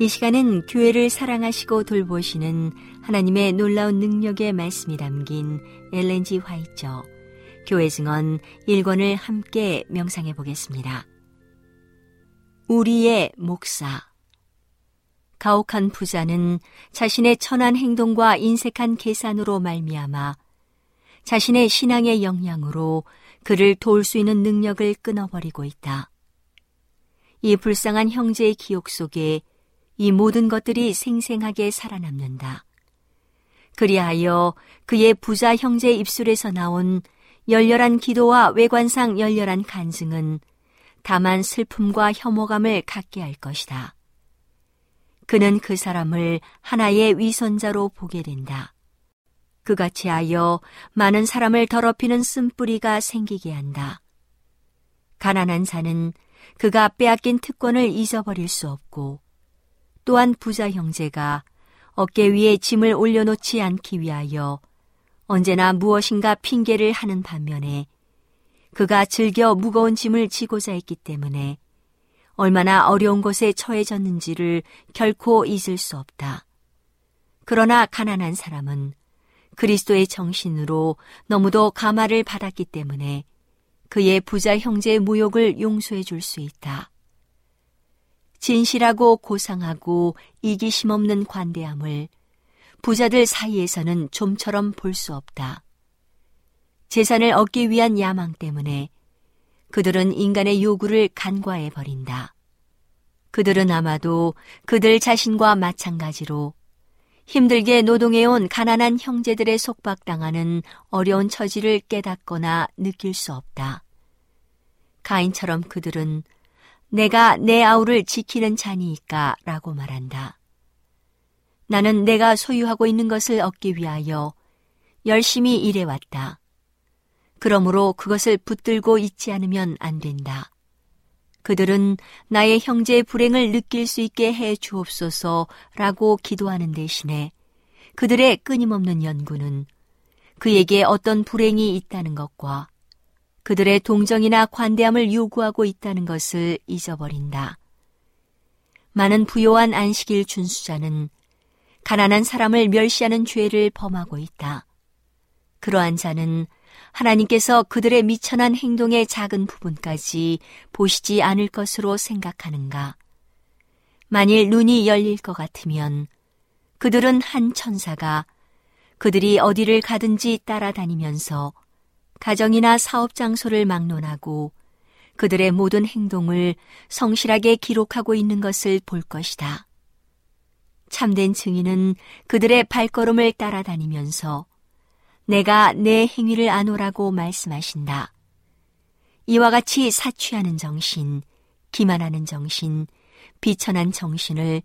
이 시간은 교회를 사랑하시고 돌보시는 하나님의 놀라운 능력의 말씀이 담긴 엘렌지 화이처 교회 증언 1권을 함께 명상해 보겠습니다. 우리의 목사 가혹한 부자는 자신의 천한 행동과 인색한 계산으로 말미암아 자신의 신앙의 역량으로 그를 도울 수 있는 능력을 끊어버리고 있다. 이 불쌍한 형제의 기억 속에 이 모든 것들이 생생하게 살아남는다. 그리하여 그의 부자 형제의 입술에서 나온 열렬한 기도와 외관상 열렬한 간증은 다만 슬픔과 혐오감을 갖게 할 것이다. 그는 그 사람을 하나의 위선자로 보게 된다. 그같이 하여 많은 사람을 더럽히는 쓴뿌리가 생기게 한다. 가난한 자는 그가 빼앗긴 특권을 잊어버릴 수 없고 또한 부자 형제가 어깨 위에 짐을 올려놓지 않기 위하여 언제나 무엇인가 핑계를 하는 반면에 그가 즐겨 무거운 짐을 지고자 했기 때문에 얼마나 어려운 곳에 처해졌는지를 결코 잊을 수 없다. 그러나 가난한 사람은 그리스도의 정신으로 너무도 가마를 받았기 때문에 그의 부자 형제의 무욕을 용서해 줄 수 있다. 진실하고 고상하고 이기심 없는 관대함을 부자들 사이에서는 좀처럼 볼 수 없다. 재산을 얻기 위한 야망 때문에 그들은 인간의 요구를 간과해 버린다. 그들은 아마도 그들 자신과 마찬가지로 힘들게 노동해온 가난한 형제들의 속박당하는 어려운 처지를 깨닫거나 느낄 수 없다. 가인처럼 그들은 내가 내 아우를 지키는 자니이까 라고 말한다. 나는 내가 소유하고 있는 것을 얻기 위하여 열심히 일해왔다. 그러므로 그것을 붙들고 있지 않으면 안 된다. 그들은 나의 형제의 불행을 느낄 수 있게 해 주옵소서라고 기도하는 대신에 그들의 끊임없는 연구는 그에게 어떤 불행이 있다는 것과 그들의 동정이나 관대함을 요구하고 있다는 것을 잊어버린다. 많은 부요한 안식일 준수자는 가난한 사람을 멸시하는 죄를 범하고 있다. 그러한 자는 하나님께서 그들의 미천한 행동의 작은 부분까지 보시지 않을 것으로 생각하는가? 만일 눈이 열릴 것 같으면 그들은 한 천사가 그들이 어디를 가든지 따라다니면서 가정이나 사업 장소를 막론하고 그들의 모든 행동을 성실하게 기록하고 있는 것을 볼 것이다. 참된 증인은 그들의 발걸음을 따라다니면서 내가 내 행위를 아노라고 말씀하신다. 이와 같이 사취하는 정신, 기만하는 정신, 비천한 정신을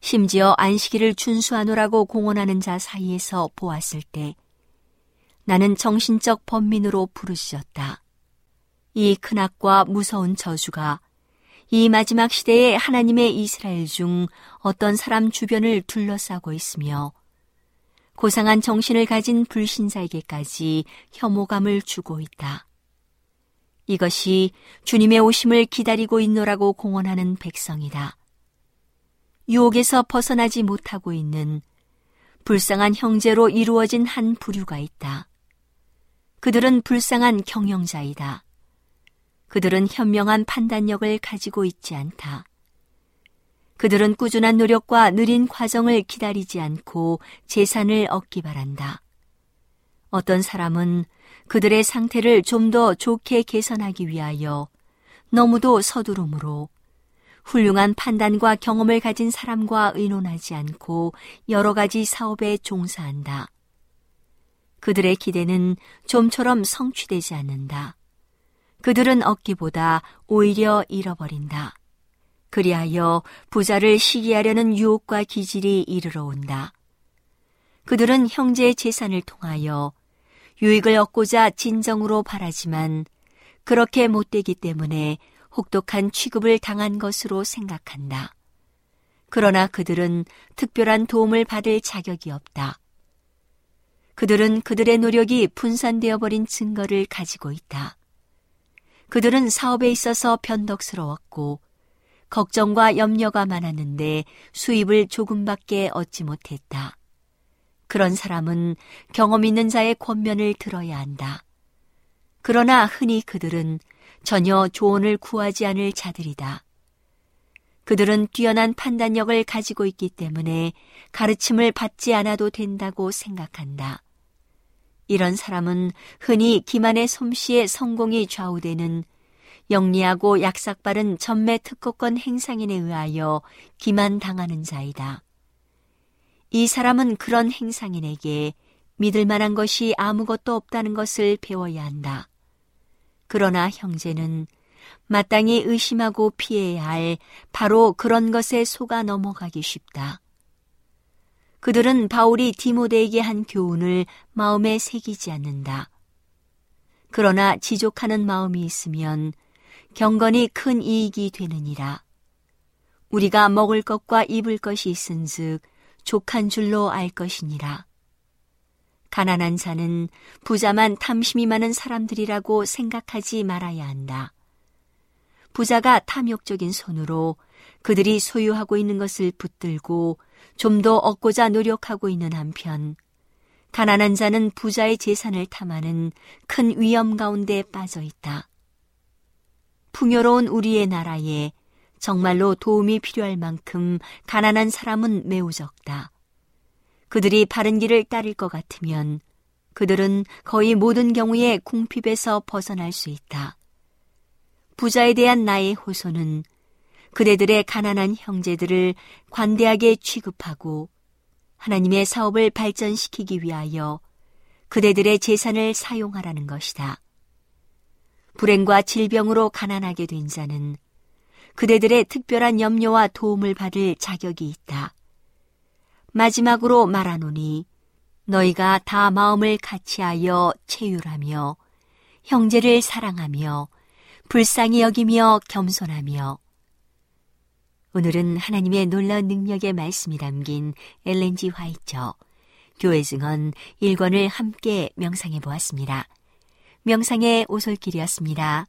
심지어 안식일을 준수하노라고 공언하는 자 사이에서 보았을 때 나는 정신적 범민으로 부르짖었다. 이 큰악과 무서운 저주가 이 마지막 시대에 하나님의 이스라엘 중 어떤 사람 주변을 둘러싸고 있으며 고상한 정신을 가진 불신자에게까지 혐오감을 주고 있다. 이것이 주님의 오심을 기다리고 있노라고 공언하는 백성이다. 유혹에서 벗어나지 못하고 있는 불쌍한 형제로 이루어진 한 부류가 있다. 그들은 불쌍한 경영자이다. 그들은 현명한 판단력을 가지고 있지 않다. 그들은 꾸준한 노력과 느린 과정을 기다리지 않고 재산을 얻기 바란다. 어떤 사람은 그들의 상태를 좀 더 좋게 개선하기 위하여 너무도 서두름으로 훌륭한 판단과 경험을 가진 사람과 의논하지 않고 여러 가지 사업에 종사한다. 그들의 기대는 좀처럼 성취되지 않는다. 그들은 얻기보다 오히려 잃어버린다. 그리하여 부자를 시기하려는 유혹과 기질이 이르러 온다. 그들은 형제의 재산을 통하여 유익을 얻고자 진정으로 바라지만 그렇게 못되기 때문에 혹독한 취급을 당한 것으로 생각한다. 그러나 그들은 특별한 도움을 받을 자격이 없다. 그들은 그들의 노력이 분산되어 버린 증거를 가지고 있다. 그들은 사업에 있어서 변덕스러웠고 걱정과 염려가 많았는데 수입을 조금밖에 얻지 못했다. 그런 사람은 경험 있는 자의 권면을 들어야 한다. 그러나 흔히 그들은 전혀 조언을 구하지 않을 자들이다. 그들은 뛰어난 판단력을 가지고 있기 때문에 가르침을 받지 않아도 된다고 생각한다. 이런 사람은 흔히 기만의 솜씨에 성공이 좌우되는 영리하고 약삭빠른 전매 특허권 행상인에 의하여 기만당하는 자이다. 이 사람은 그런 행상인에게 믿을 만한 것이 아무것도 없다는 것을 배워야 한다. 그러나 형제는 마땅히 의심하고 피해야 할 바로 그런 것에 속아 넘어가기 쉽다. 그들은 바울이 디모데에게 한 교훈을 마음에 새기지 않는다. 그러나 지족하는 마음이 있으면 경건이 큰 이익이 되느니라. 우리가 먹을 것과 입을 것이 있은즉 족한 줄로 알 것이니라. 가난한 자는 부자만 탐심이 많은 사람들이라고 생각하지 말아야 한다. 부자가 탐욕적인 손으로 그들이 소유하고 있는 것을 붙들고 좀 더 얻고자 노력하고 있는 한편, 가난한 자는 부자의 재산을 탐하는 큰 위험 가운데 빠져 있다. 풍요로운 우리의 나라에 정말로 도움이 필요할 만큼 가난한 사람은 매우 적다. 그들이 바른 길을 따를 것 같으면 그들은 거의 모든 경우에 궁핍에서 벗어날 수 있다. 부자에 대한 나의 호소는 그대들의 가난한 형제들을 관대하게 취급하고 하나님의 사업을 발전시키기 위하여 그대들의 재산을 사용하라는 것이다. 불행과 질병으로 가난하게 된 자는 그대들의 특별한 염려와 도움을 받을 자격이 있다. 마지막으로 말하노니 너희가 다 마음을 같이하여 체휼하며 형제를 사랑하며 불쌍히 여기며 겸손하며 오늘은 하나님의 놀라운 능력의 말씀이 담긴 엘렌지 화이처 교회 증언 1권을 함께 명상해 보았습니다. 명상의 오솔길이었습니다.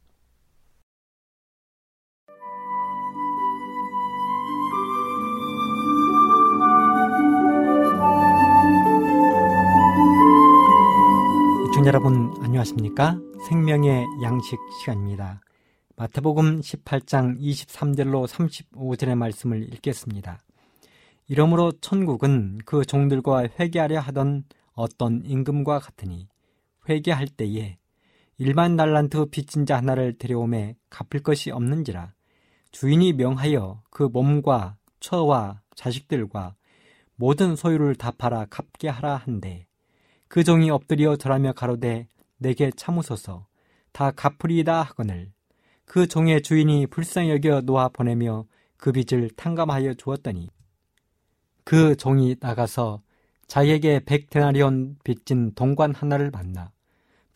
여러분 안녕하십니까? 생명의 양식 시간입니다. 마태복음 18장 23절로 35절의 말씀을 읽겠습니다. 이러므로 천국은 그 종들과 회개하려 하던 어떤 임금과 같으니 회개할 때에 일만 달란트 빚진 자 하나를 데려오매 갚을 것이 없는지라 주인이 명하여 그 몸과 처와 자식들과 모든 소유를 다 팔아 갚게 하라 한데 그 종이 엎드려 절하며 가로되 내게 참으소서. 다 갚으리이다 하거늘. 그 종의 주인이 불쌍히 여겨 놓아 보내며 그 빚을 탕감하여 주었더니 그 종이 나가서 자기에게 백 데나리온 빚진 동관 하나를 만나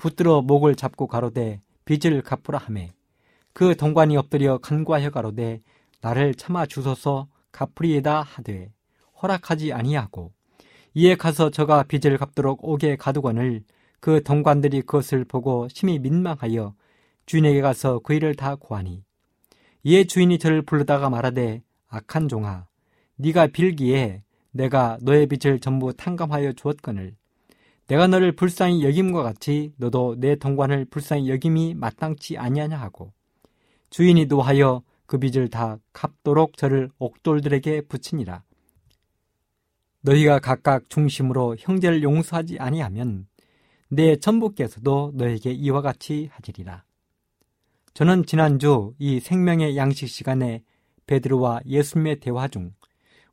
붙들어 목을 잡고 가로되 빚을 갚으라 하매. 그 동관이 엎드려 간과하여 가로되 나를 참아 주소서 갚으리이다 하되 허락하지 아니하고 이에 가서 저가 빚을 갚도록 옥에 가두거늘 그 동관들이 그것을 보고 심히 민망하여 주인에게 가서 그 일을 다 고하니 이에 주인이 저를 부르다가 말하되 악한 종아 네가 빌기에 내가 너의 빚을 전부 탕감하여 주었거늘 내가 너를 불쌍히 여김과 같이 너도 내 동관을 불쌍히 여김이 마땅치 아니하냐 하고 주인이 노하여 그 빚을 다 갚도록 저를 옥돌들에게 붙이니라 너희가 각각 중심으로 형제를 용서하지 아니하면 내 전부께서도 너에게 이와 같이 하리리라. 저는 지난주 이 생명의 양식 시간에 베드로와 예수님의 대화 중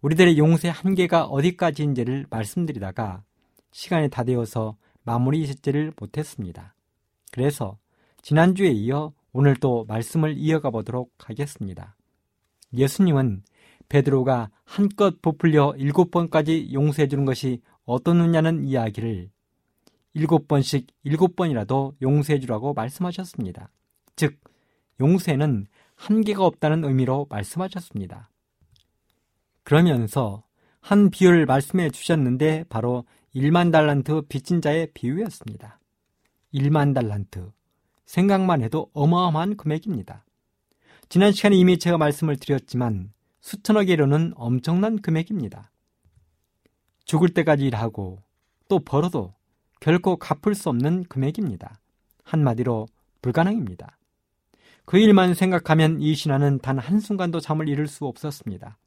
우리들의 용서의 한계가 어디까지인지를 말씀드리다가 시간이 다 되어서 마무리 짓지를 못했습니다. 그래서 지난주에 이어 오늘 또 말씀을 이어가 보도록 하겠습니다. 예수님은 베드로가 한껏 부풀려 일곱 번까지 용서해 주는 것이 어떠느냐는 이야기를 일곱 번씩 일곱 번이라도 용서해 주라고 말씀하셨습니다. 즉, 용서에는 한계가 없다는 의미로 말씀하셨습니다. 그러면서 한 비유를 말씀해 주셨는데 바로 1만 달란트 빚진 자의 비유였습니다. 1만 달란트. 생각만 해도 어마어마한 금액입니다. 지난 시간에 이미 제가 말씀을 드렸지만 수천억에 이르는 엄청난 금액입니다. 죽을 때까지 일하고 또 벌어도 결코 갚을 수 없는 금액입니다. 한마디로 불가능입니다. 그 일만 생각하면 이 신하는 단 한순간도 잠을 이룰 수 없었습니다.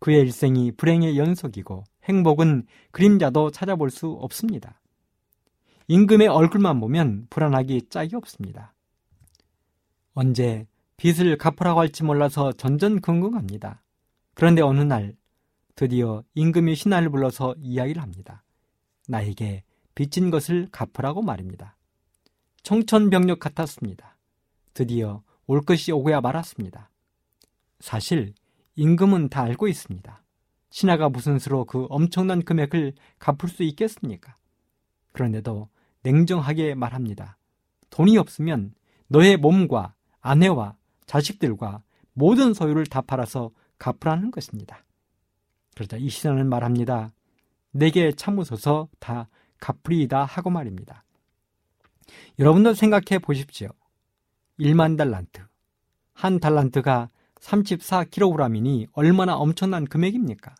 그의 일생이 불행의 연속이고 행복은 그림자도 찾아볼 수 없습니다. 임금의 얼굴만 보면 불안하기 짝이 없습니다. 언제 빚을 갚으라고 할지 몰라서 전전긍긍합니다. 그런데 어느 날 드디어 임금이 신하를 불러서 이야기를 합니다. 나에게 빚진 것을 갚으라고 말입니다. 청천벽력 같았습니다. 드디어 올 것이 오고야 말았습니다. 사실 임금은 다 알고 있습니다. 신하가 무슨 수로 그 엄청난 금액을 갚을 수 있겠습니까? 그런데도 냉정하게 말합니다. 돈이 없으면 너의 몸과 아내와 자식들과 모든 소유를 다 팔아서 갚으라는 것입니다. 그러자 이 신하는 말합니다. 내게 참으소서 다 갚으리이다 하고 말입니다. 여러분도 생각해 보십시오. 1만 달란트. 한 달란트가 34kg이니 얼마나 엄청난 금액입니까?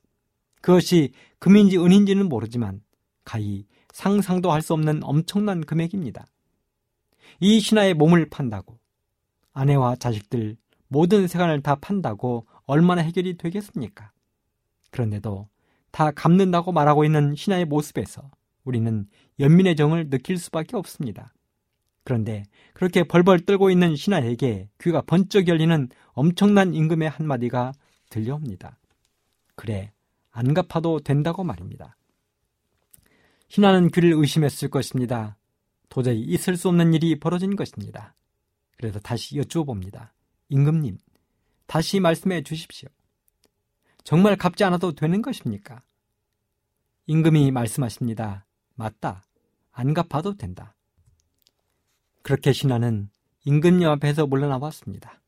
그것이 금인지 은인지는 모르지만 가히 상상도 할 수 없는 엄청난 금액입니다. 이 신하의 몸을 판다고 아내와 자식들 모든 세간을 다 판다고 얼마나 해결이 되겠습니까? 그런데도 다 갚는다고 말하고 있는 신하의 모습에서 우리는 연민의 정을 느낄 수밖에 없습니다. 그런데 그렇게 벌벌 떨고 있는 신하에게 귀가 번쩍 열리는 엄청난 임금의 한마디가 들려옵니다. 그래, 안 갚아도 된다고 말입니다. 신하는 귀를 의심했을 것입니다. 도저히 있을 수 없는 일이 벌어진 것입니다. 그래서 다시 여쭈어봅니다. 임금님, 다시 말씀해 주십시오. 정말 갚지 않아도 되는 것입니까? 임금이 말씀하십니다. 맞다. 안 갚아도 된다. 그렇게 신하는 임금님 앞에서 물러나왔습니다.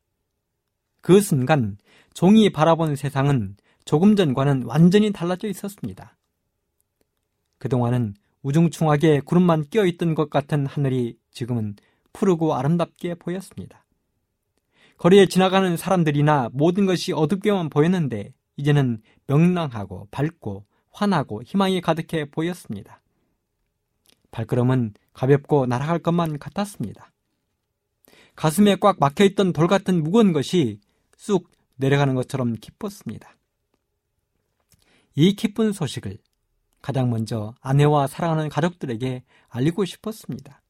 그 순간 종이 바라본 세상은 조금 전과는 완전히 달라져 있었습니다. 그동안은 우중충하게 구름만 끼어 있던 것 같은 하늘이 지금은 푸르고 아름답게 보였습니다. 거리에 지나가는 사람들이나 모든 것이 어둡게만 보였는데 이제는 명랑하고 밝고 환하고 희망이 가득해 보였습니다. 발걸음은 가볍고 날아갈 것만 같았습니다. 가슴에 꽉 막혀있던 돌 같은 무거운 것이 쑥 내려가는 것처럼 기뻤습니다. 이 기쁜 소식을 가장 먼저 아내와 사랑하는 가족들에게 알리고 싶었습니다.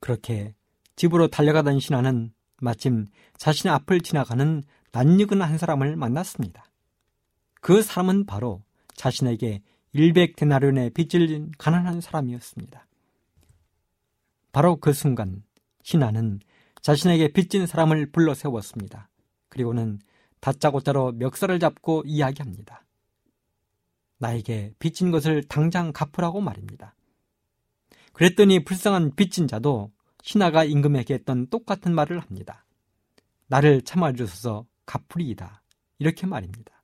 그렇게 집으로 달려가던 신하는 마침 자신의 앞을 지나가는 낯익은 한 사람을 만났습니다. 그 사람은 바로 자신에게 100데나리온의 빚을 진 가난한 사람이었습니다. 바로 그 순간 신하는 자신에게 빚진 사람을 불러 세웠습니다. 그리고는 다짜고짜로 멱살을 잡고 이야기합니다. 나에게 빚진 것을 당장 갚으라고 말입니다. 그랬더니 불쌍한 빚진 자도 신하가 임금에게 했던 똑같은 말을 합니다. 나를 참아주셔서 갚으리이다. 이렇게 말입니다.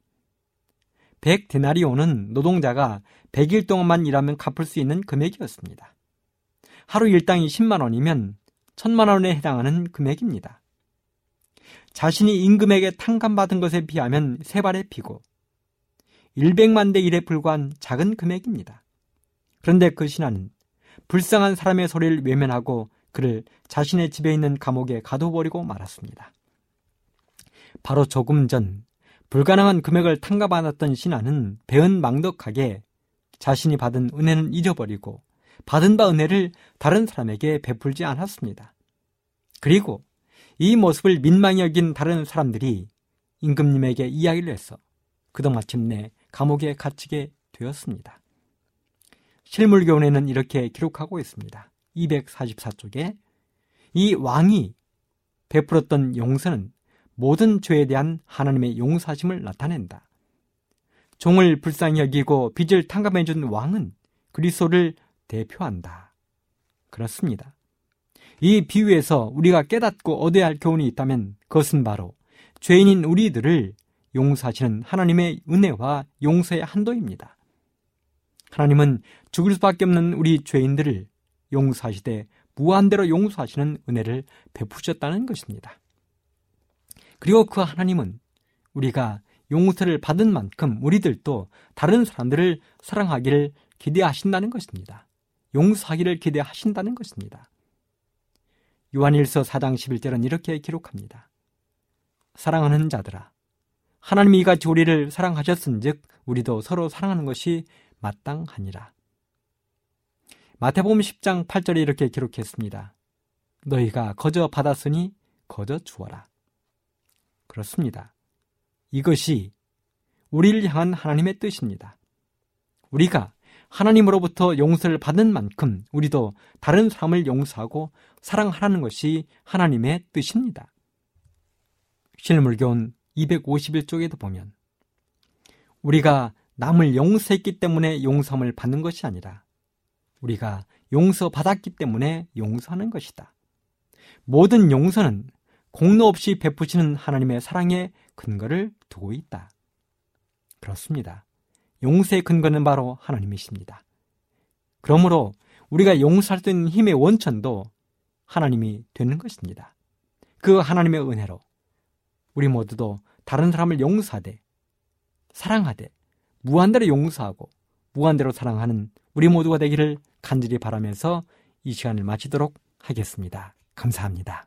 100데나리온은 노동자가 100일 동안만 일하면 갚을 수 있는 금액이었습니다. 하루 일당이 10만 원이면 1000만 원에 해당하는 금액입니다. 자신이 임금에게 탕감받은 것에 비하면 세 발의 피고 100만 대 1에 불과한 작은 금액입니다. 그런데 그 신하는 불쌍한 사람의 소리를 외면하고 그를 자신의 집에 있는 감옥에 가둬버리고 말았습니다. 바로 조금 전 불가능한 금액을 탕감받았던 신하는 배은망덕하게 자신이 받은 은혜는 잊어버리고 받은 바 은혜를 다른 사람에게 베풀지 않았습니다. 그리고 이 모습을 민망히 여긴 다른 사람들이 임금님에게 이야기를 해서 그도 마침내 감옥에 갇히게 되었습니다. 실물교훈에는 이렇게 기록하고 있습니다. 244쪽에 이 왕이 베풀었던 용서는 모든 죄에 대한 하나님의 용서하심을 나타낸다. 종을 불쌍히 여기고 빚을 탕감해준 왕은 그리스도를 대표한다. 그렇습니다. 이 비유에서 우리가 깨닫고 얻어야 할 교훈이 있다면 그것은 바로 죄인인 우리들을 용서하시는 하나님의 은혜와 용서의 한도입니다. 하나님은 죽을 수밖에 없는 우리 죄인들을 용서하시되 무한대로 용서하시는 은혜를 베푸셨다는 것입니다. 그리고 그 하나님은 우리가 용서를 받은 만큼 우리들도 다른 사람들을 사랑하기를 기대하신다는 것입니다. 용서하기를 기대하신다는 것입니다. 요한일서 4장 11절은 이렇게 기록합니다. 사랑하는 자들아 하나님이 이같이 우리를 사랑하셨은즉 우리도 서로 사랑하는 것이 마땅하니라. 마태복음 10장 8절에 이렇게 기록했습니다. 너희가 거저 받았으니 거저 주어라. 그렇습니다. 이것이 우리를 향한 하나님의 뜻입니다. 우리가 하나님으로부터 용서를 받은 만큼 우리도 다른 사람을 용서하고 사랑하라는 것이 하나님의 뜻입니다. 실물교훈 251쪽에도 보면 우리가 남을 용서했기 때문에 용서함을 받는 것이 아니라 우리가 용서받았기 때문에 용서하는 것이다. 모든 용서는 공로 없이 베푸시는 하나님의 사랑에 근거를 두고 있다. 그렇습니다. 용서의 근거는 바로 하나님이십니다. 그러므로 우리가 용서할 수 있는 힘의 원천도 하나님이 되는 것입니다. 그 하나님의 은혜로 우리 모두도 다른 사람을 용서하되 사랑하되 무한대로 용서하고 무한대로 사랑하는 우리 모두가 되기를 간절히 바라면서 이 시간을 마치도록 하겠습니다. 감사합니다.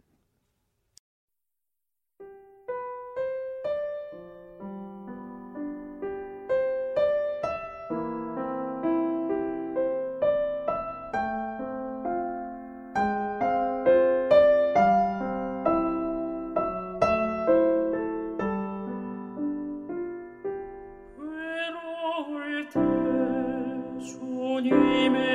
주님의 보라 평화의